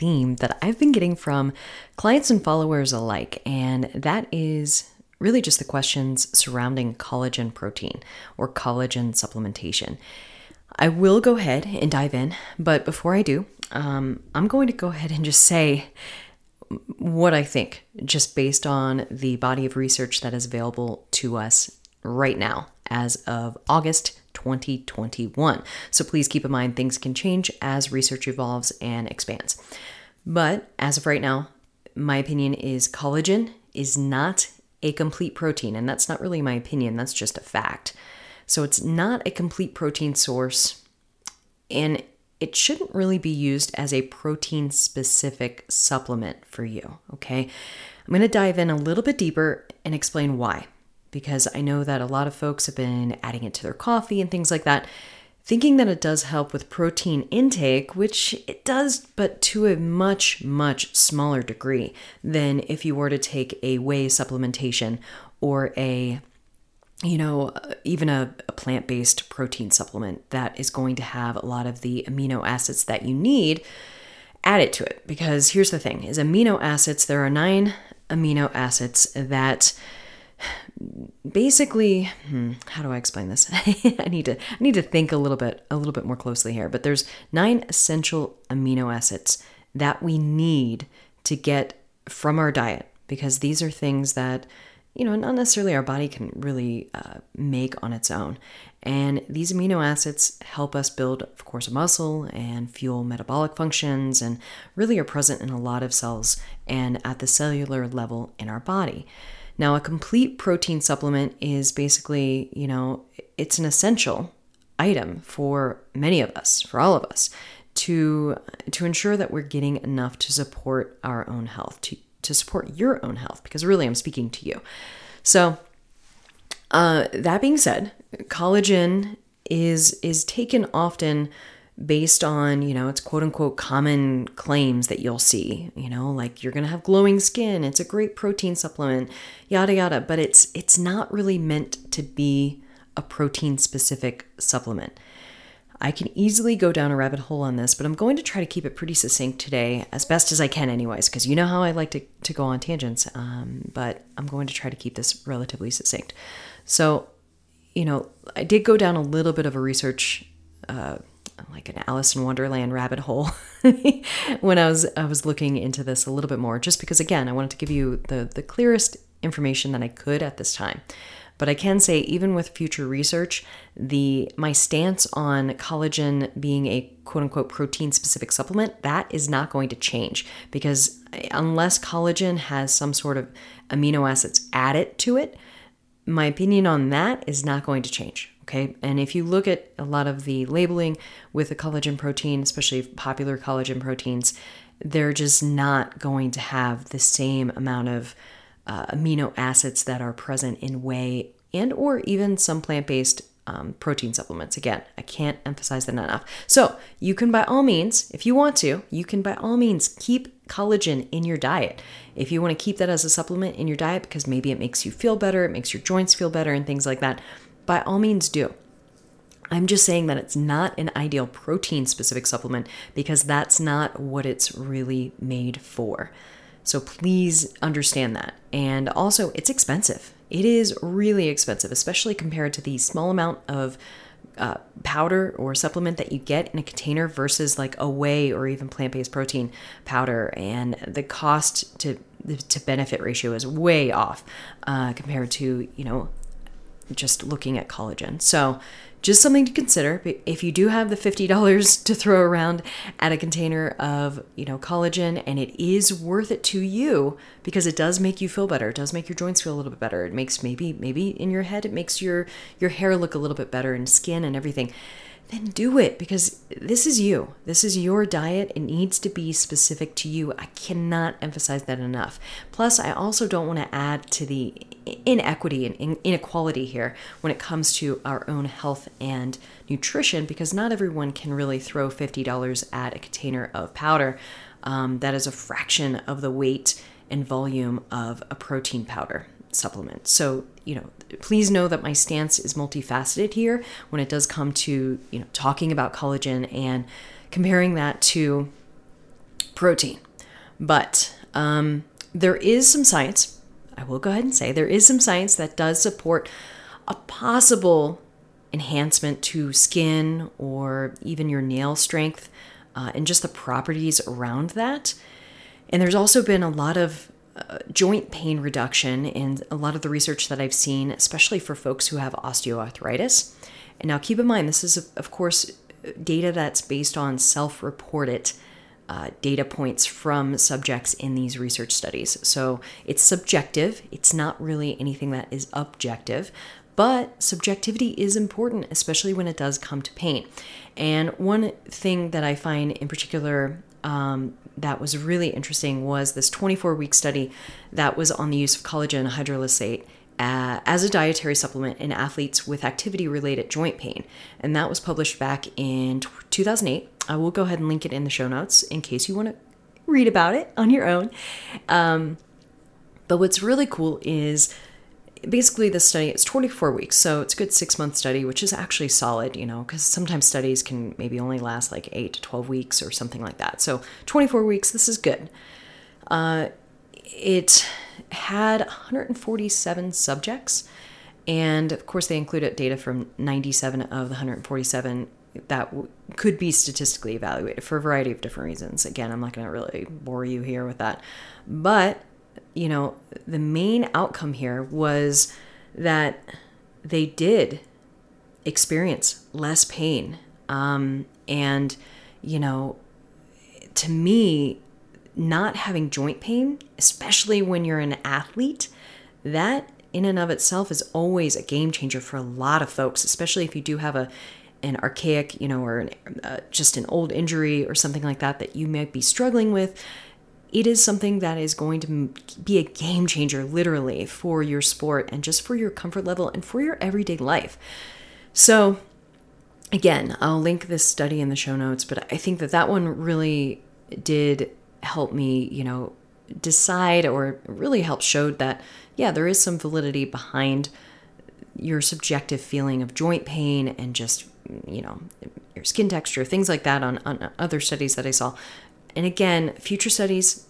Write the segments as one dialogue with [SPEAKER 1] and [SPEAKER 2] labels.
[SPEAKER 1] theme that I've been getting from clients and followers alike, and that is really just the questions surrounding collagen protein or collagen supplementation. I will go ahead and dive in, but before I do, um, I'm going to go ahead and just say what I think, just based on the body of research that is available to us right now as of August 2021. So please keep in mind things can change as research evolves and expands. But as of right now, my opinion is collagen is not a complete protein. And that's not really my opinion, that's just a fact. So it's not a complete protein source. And it shouldn't really be used as a protein specific supplement for you. Okay. I'm to dive in a little bit deeper and explain why. Because I know that a lot of folks have been adding it to their coffee and things like that thinking that it does help with protein intake, which it does, but to a much, much smaller degree than if you were to take a whey supplementation or a you know, even a, a plant based protein supplement that is going to have a lot of the amino acids that you need add it to it. Because here's the thing is amino acids, there are nine amino acids that basically hmm, how do i explain this? I need to i need to think a little bit a little bit more closely here but there's nine essential amino acids that we need to get from our diet because these are things that you know not necessarily our body can really uh, make on its own. And these amino acids help us build of course a muscle and fuel metabolic functions and really are present in a lot of cells and at the cellular level in our body now, a complete protein supplement is basically, you know, it's an essential item for many of us, for all of us, to to ensure that we're getting enough to support our own health, to to support your own health, because really I'm speaking to you. So, uh, that being said, collagen is is taken often based on, you know, it's quote unquote common claims that you'll see, you know, like you're going to have glowing skin, it's a great protein supplement, yada yada, but it's it's not really meant to be a protein specific supplement. I can easily go down a rabbit hole on this, but I'm going to try to keep it pretty succinct today, as best as I can, anyways, because you know how I like to, to go on tangents. Um, but I'm going to try to keep this relatively succinct. So, you know, I did go down a little bit of a research uh, like an Alice in Wonderland rabbit hole when I was I was looking into this a little bit more just because again I wanted to give you the the clearest information that I could at this time. But I can say even with future research, the my stance on collagen being a quote unquote protein specific supplement, that is not going to change because unless collagen has some sort of amino acids added to it, my opinion on that is not going to change. Okay. And if you look at a lot of the labeling with the collagen protein, especially popular collagen proteins, they're just not going to have the same amount of uh, amino acids that are present in whey and or even some plant-based um, protein supplements. Again, I can't emphasize that enough. So you can, by all means, if you want to, you can by all means keep collagen in your diet. If you want to keep that as a supplement in your diet because maybe it makes you feel better, it makes your joints feel better, and things like that, by all means do. I'm just saying that it's not an ideal protein specific supplement because that's not what it's really made for. So please understand that. And also, it's expensive. It is really expensive, especially compared to the small amount of uh, powder or supplement that you get in a container versus like a whey or even plant-based protein powder and the cost to to benefit ratio is way off uh, compared to you know just looking at collagen. So, just something to consider. If you do have the $50 to throw around at a container of, you know, collagen and it is worth it to you because it does make you feel better. It does make your joints feel a little bit better. It makes maybe maybe in your head it makes your your hair look a little bit better and skin and everything. Then do it because this is you. This is your diet. It needs to be specific to you. I cannot emphasize that enough. Plus, I also don't want to add to the inequity and inequality here when it comes to our own health and nutrition because not everyone can really throw $50 at a container of powder um, that is a fraction of the weight and volume of a protein powder supplement. So, you know, please know that my stance is multifaceted here when it does come to, you know, talking about collagen and comparing that to protein. But um, there is some science, I will go ahead and say, there is some science that does support a possible enhancement to skin or even your nail strength uh, and just the properties around that. And there's also been a lot of uh, joint pain reduction in a lot of the research that I've seen, especially for folks who have osteoarthritis. And now keep in mind, this is, of course, data that's based on self reported uh, data points from subjects in these research studies. So it's subjective, it's not really anything that is objective, but subjectivity is important, especially when it does come to pain. And one thing that I find in particular um, that was really interesting was this 24 week study that was on the use of collagen hydrolysate uh, as a dietary supplement in athletes with activity related joint pain. And that was published back in 2008. I will go ahead and link it in the show notes in case you want to read about it on your own. Um, but what's really cool is basically the study it's 24 weeks so it's a good six month study which is actually solid you know because sometimes studies can maybe only last like 8 to 12 weeks or something like that so 24 weeks this is good uh, it had 147 subjects and of course they included data from 97 of the 147 that w- could be statistically evaluated for a variety of different reasons again i'm not going to really bore you here with that but you know, the main outcome here was that they did experience less pain. Um, and, you know, to me, not having joint pain, especially when you're an athlete, that in and of itself is always a game changer for a lot of folks, especially if you do have a an archaic, you know, or an, uh, just an old injury or something like that that you might be struggling with it is something that is going to be a game changer, literally, for your sport and just for your comfort level and for your everyday life. So, again, I'll link this study in the show notes, but I think that that one really did help me, you know, decide or really help showed that, yeah, there is some validity behind your subjective feeling of joint pain and just, you know, your skin texture, things like that on, on other studies that I saw and again, future studies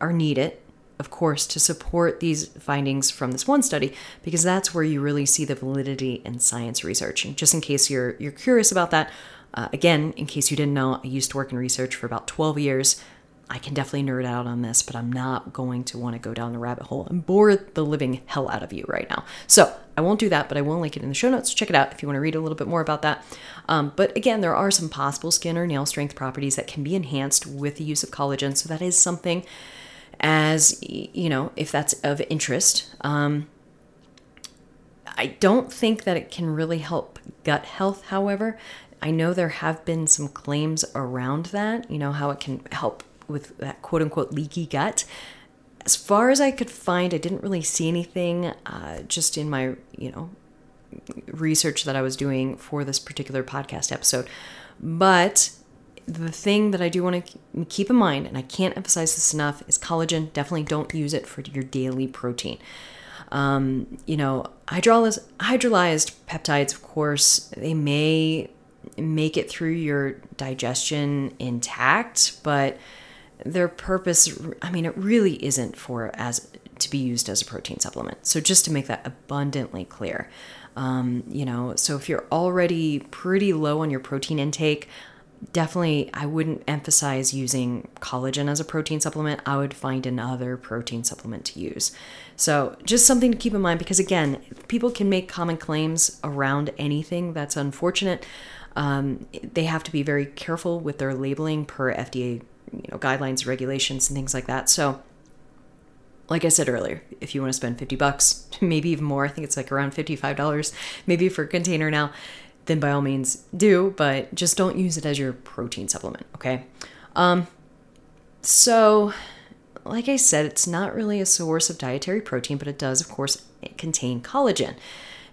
[SPEAKER 1] are needed, of course, to support these findings from this one study, because that's where you really see the validity in science research. And just in case you're you're curious about that, uh, again, in case you didn't know, I used to work in research for about 12 years. I can definitely nerd out on this, but I'm not going to want to go down the rabbit hole and bore the living hell out of you right now. So I won't do that, but I will link it in the show notes. Check it out if you want to read a little bit more about that. Um, but again, there are some possible skin or nail strength properties that can be enhanced with the use of collagen. So that is something as, you know, if that's of interest. Um, I don't think that it can really help gut health, however. I know there have been some claims around that, you know, how it can help with that quote unquote leaky gut. As far as I could find, I didn't really see anything uh, just in my, you know, research that I was doing for this particular podcast episode. But the thing that I do want to keep in mind, and I can't emphasize this enough, is collagen. Definitely don't use it for your daily protein. Um, you know, hydrolyzed, hydrolyzed peptides, of course, they may make it through your digestion intact, but their purpose i mean it really isn't for as to be used as a protein supplement. So just to make that abundantly clear um, you know so if you're already pretty low on your protein intake definitely i wouldn't emphasize using collagen as a protein supplement. I would find another protein supplement to use. So just something to keep in mind because again people can make common claims around anything that's unfortunate. Um, they have to be very careful with their labeling per fda you know guidelines regulations and things like that so like i said earlier if you want to spend 50 bucks maybe even more i think it's like around $55 maybe for a container now then by all means do but just don't use it as your protein supplement okay um so like I said, it's not really a source of dietary protein, but it does, of course, contain collagen.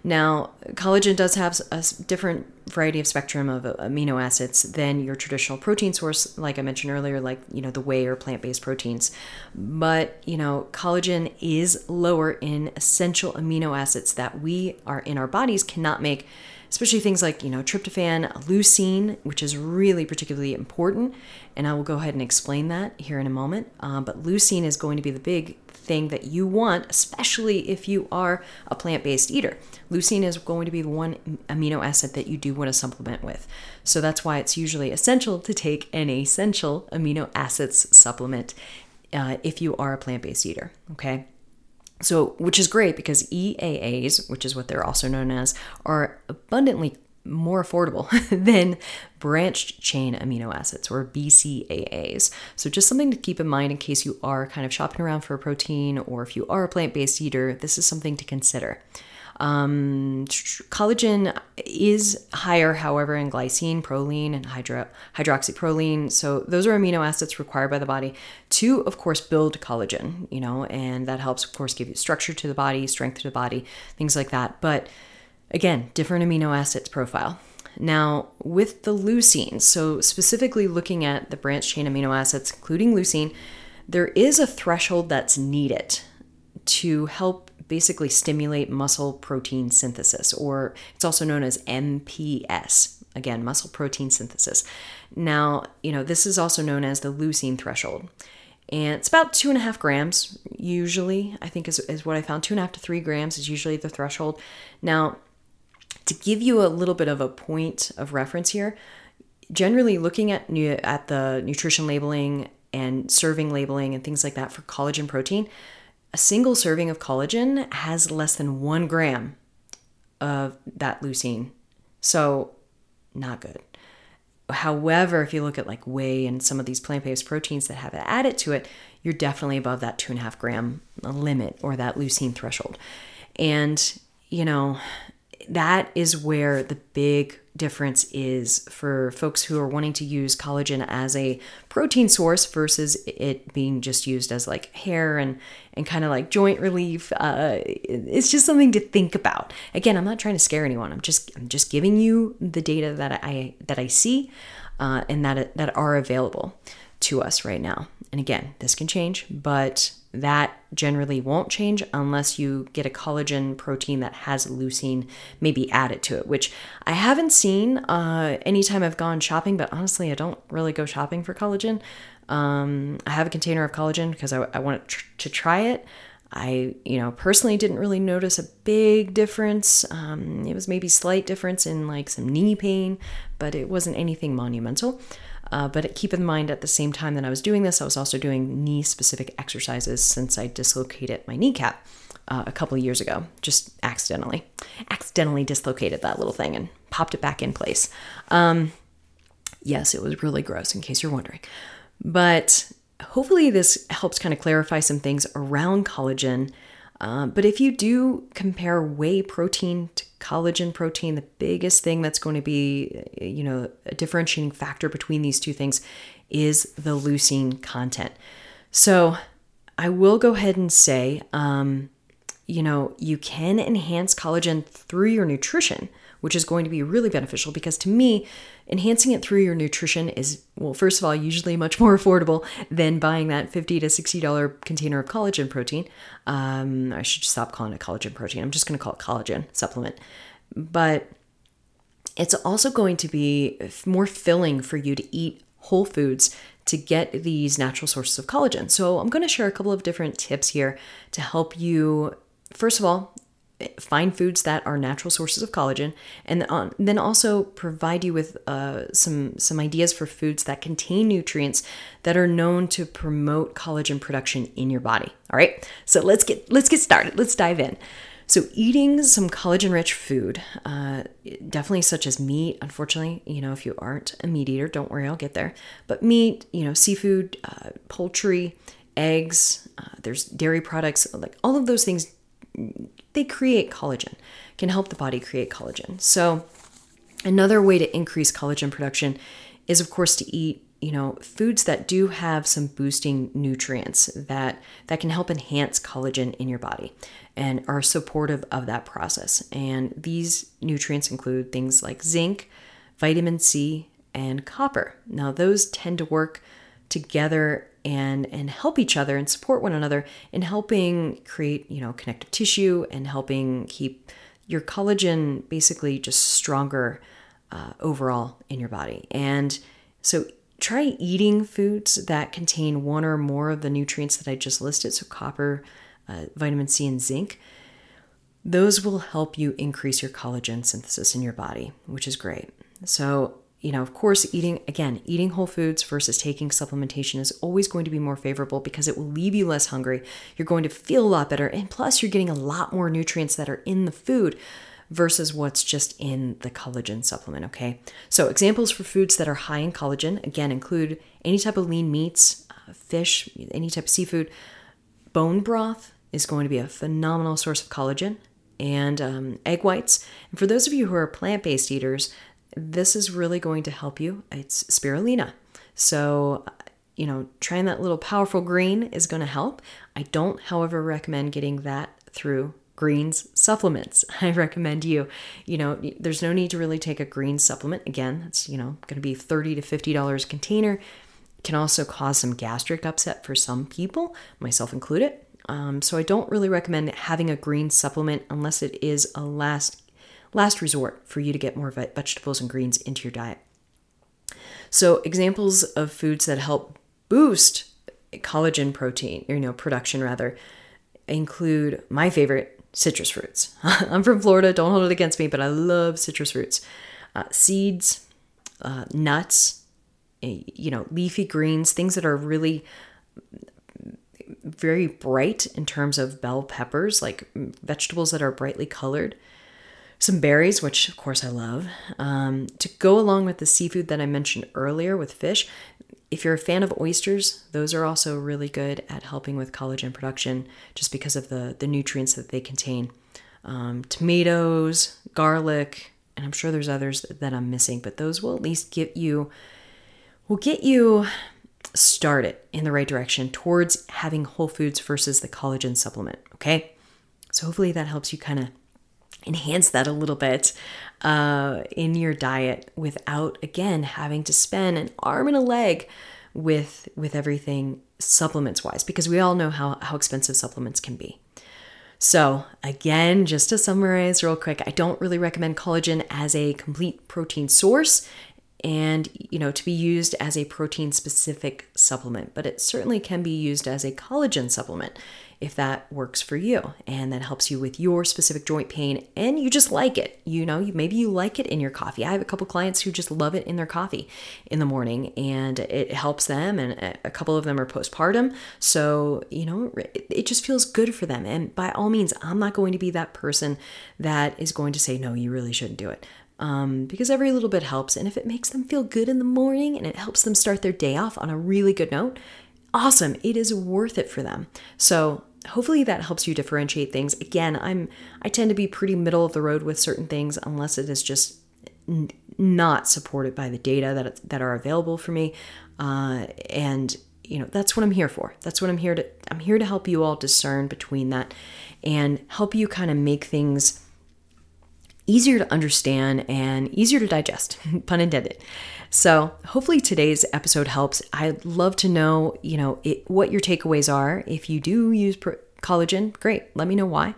[SPEAKER 1] Now, collagen does have a different variety of spectrum of uh, amino acids than your traditional protein source, like I mentioned earlier, like you know the whey or plant-based proteins. But you know, collagen is lower in essential amino acids that we are in our bodies cannot make especially things like you know tryptophan leucine which is really particularly important and i will go ahead and explain that here in a moment um, but leucine is going to be the big thing that you want especially if you are a plant-based eater. Leucine is going to be the one amino acid that you do want to supplement with. So that's why it's usually essential to take an essential amino acids supplement uh, if you are a plant-based eater okay? So, which is great because EAAs, which is what they're also known as, are abundantly more affordable than branched chain amino acids or BCAAs. So, just something to keep in mind in case you are kind of shopping around for a protein or if you are a plant based eater, this is something to consider. Um, collagen is higher, however, in glycine, proline, and hydro- hydroxyproline. So those are amino acids required by the body to, of course, build collagen. You know, and that helps, of course, give you structure to the body, strength to the body, things like that. But again, different amino acids profile. Now, with the leucine, so specifically looking at the branched chain amino acids, including leucine, there is a threshold that's needed to help basically stimulate muscle protein synthesis, or it's also known as MPS. Again, muscle protein synthesis. Now, you know, this is also known as the leucine threshold. And it's about two and a half grams, usually, I think is, is what I found. Two and a half to three grams is usually the threshold. Now, to give you a little bit of a point of reference here, generally looking at at the nutrition labeling and serving labeling and things like that for collagen protein, a single serving of collagen has less than one gram of that leucine. So, not good. However, if you look at like whey and some of these plant based proteins that have it added to it, you're definitely above that two and a half gram limit or that leucine threshold. And, you know, that is where the big difference is for folks who are wanting to use collagen as a protein source versus it being just used as like hair and and kind of like joint relief. Uh, it's just something to think about. Again i'm not trying to scare anyone. I'm just i'm just giving you the data that i that i see uh, and that that are available to us right now. And again this can change but that generally won't change unless you get a collagen protein that has leucine maybe added to it, which I haven't seen uh, anytime I've gone shopping, but honestly, I don't really go shopping for collagen. Um, I have a container of collagen because I, I want tr- to try it. I, you know, personally didn't really notice a big difference. Um, it was maybe slight difference in like some knee pain, but it wasn't anything monumental. Uh, but keep in mind at the same time that I was doing this, I was also doing knee specific exercises since I dislocated my kneecap uh, a couple years ago, just accidentally. Accidentally dislocated that little thing and popped it back in place. Um, yes, it was really gross, in case you're wondering. But hopefully, this helps kind of clarify some things around collagen um, but if you do compare whey protein to collagen protein, the biggest thing that's going to be, you know, a differentiating factor between these two things is the leucine content. So I will go ahead and say, um, you know, you can enhance collagen through your nutrition which is going to be really beneficial because to me, enhancing it through your nutrition is, well, first of all, usually much more affordable than buying that 50 to $60 container of collagen protein. Um, I should stop calling it collagen protein. I'm just going to call it collagen supplement. But it's also going to be more filling for you to eat whole foods to get these natural sources of collagen. So, I'm going to share a couple of different tips here to help you, first of all, find foods that are natural sources of collagen and then also provide you with uh, some some ideas for foods that contain nutrients that are known to promote collagen production in your body. All right? So let's get let's get started. Let's dive in. So eating some collagen rich food uh, definitely such as meat unfortunately you know if you aren't a meat eater don't worry i'll get there. But meat you know seafood uh, poultry eggs uh, there's dairy products like all of those things they create collagen, can help the body create collagen. So, another way to increase collagen production is, of course, to eat you know, foods that do have some boosting nutrients that that can help enhance collagen in your body and are supportive of that process. And these nutrients include things like zinc, vitamin C, and copper. Now, those tend to work together and and help each other and support one another in helping create, you know, connective tissue and helping keep your collagen basically just stronger uh, overall in your body. And so try eating foods that contain one or more of the nutrients that I just listed, so copper, uh, vitamin C, and zinc. Those will help you increase your collagen synthesis in your body, which is great. So, you know, of course, eating, again, eating whole foods versus taking supplementation is always going to be more favorable because it will leave you less hungry. You're going to feel a lot better. And plus, you're getting a lot more nutrients that are in the food versus what's just in the collagen supplement, okay? So, examples for foods that are high in collagen, again, include any type of lean meats, uh, fish, any type of seafood. Bone broth is going to be a phenomenal source of collagen and um, egg whites. And for those of you who are plant based eaters, this is really going to help you. It's spirulina. So, you know, trying that little powerful green is going to help. I don't, however, recommend getting that through greens supplements. I recommend you, you know, there's no need to really take a green supplement. Again, it's, you know, going to be 30 to $50 a container. can also cause some gastric upset for some people, myself included. Um, so I don't really recommend having a green supplement unless it is a last last resort for you to get more vegetables and greens into your diet. So examples of foods that help boost collagen protein, you know, production rather, include my favorite citrus fruits. I'm from Florida, don't hold it against me, but I love citrus fruits. Uh, seeds, uh, nuts, you know, leafy greens, things that are really very bright in terms of bell peppers, like vegetables that are brightly colored. Some berries, which of course I love. Um, to go along with the seafood that I mentioned earlier with fish, if you're a fan of oysters, those are also really good at helping with collagen production just because of the, the nutrients that they contain. Um, tomatoes, garlic, and I'm sure there's others that I'm missing, but those will at least get you will get you started in the right direction towards having whole foods versus the collagen supplement. Okay. So hopefully that helps you kind of enhance that a little bit uh, in your diet without again having to spend an arm and a leg with with everything supplements wise because we all know how, how expensive supplements can be. So again just to summarize real quick i don't really recommend collagen as a complete protein source and you know to be used as a protein specific supplement but it certainly can be used as a collagen supplement if that works for you and that helps you with your specific joint pain and you just like it you know you maybe you like it in your coffee i have a couple clients who just love it in their coffee in the morning and it helps them and a couple of them are postpartum so you know it just feels good for them and by all means i'm not going to be that person that is going to say no you really shouldn't do it um, because every little bit helps. And if it makes them feel good in the morning and it helps them start their day off on a really good note, awesome. It is worth it for them. So hopefully that helps you differentiate things. Again, I'm I tend to be pretty middle of the road with certain things unless it is just n- not supported by the data that that are available for me. Uh, and you know that's what i'm here for that's what i'm here to i'm here to help you all discern between that and help you kind of make things easier to understand and easier to digest, pun intended. So, hopefully today's episode helps. I'd love to know, you know, it, what your takeaways are. If you do use pro- collagen, great. Let me know why.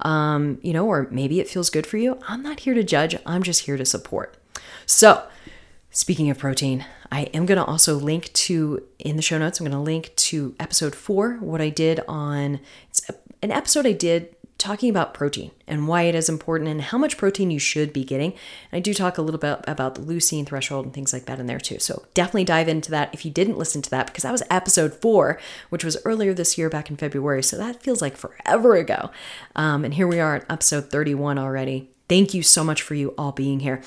[SPEAKER 1] Um, you know, or maybe it feels good for you. I'm not here to judge. I'm just here to support. So, speaking of protein, I am going to also link to in the show notes. I'm going to link to episode 4 what I did on it's an episode I did talking about protein and why it is important and how much protein you should be getting. And I do talk a little bit about the leucine threshold and things like that in there too. So definitely dive into that if you didn't listen to that because that was episode four, which was earlier this year back in February. So that feels like forever ago. Um, and here we are at episode 31 already. Thank you so much for you all being here.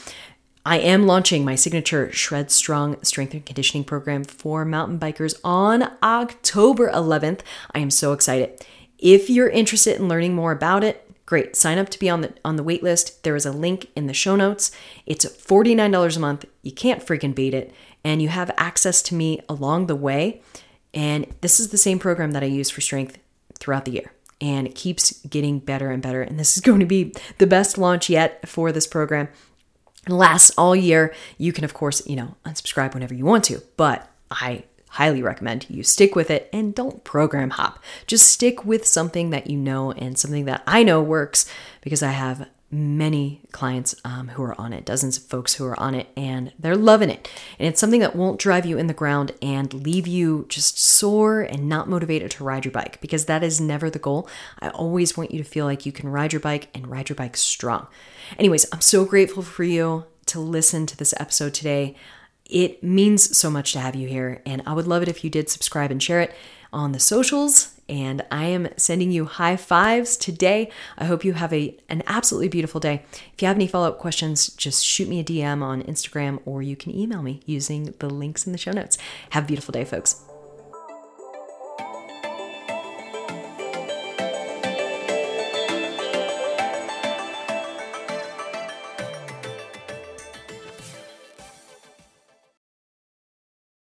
[SPEAKER 1] I am launching my signature Shred Strong Strength and Conditioning program for mountain bikers on October 11th. I am so excited. If you're interested in learning more about it, great. Sign up to be on the on the wait list. There is a link in the show notes. It's $49 a month. You can't freaking beat it. and you have access to me along the way. And this is the same program that I use for strength throughout the year. And it keeps getting better and better. And this is going to be the best launch yet for this program. And lasts all year. You can, of course, you know, unsubscribe whenever you want to, but I highly recommend you stick with it and don't program hop. Just stick with something that you know and something that I know works because I have many clients um, who are on it, dozens of folks who are on it, and they're loving it. And it's something that won't drive you in the ground and leave you just sore and not motivated to ride your bike because that is never the goal. I always want you to feel like you can ride your bike and ride your bike strong. Anyways, I'm so grateful for you to listen to this episode today. It means so much to have you here, and I would love it if you did subscribe and share it on the socials. And I am sending you high fives today. I hope you have a, an absolutely beautiful day. If you have any follow up questions, just shoot me a DM on Instagram or you can email me using the links in the show notes. Have a beautiful day, folks.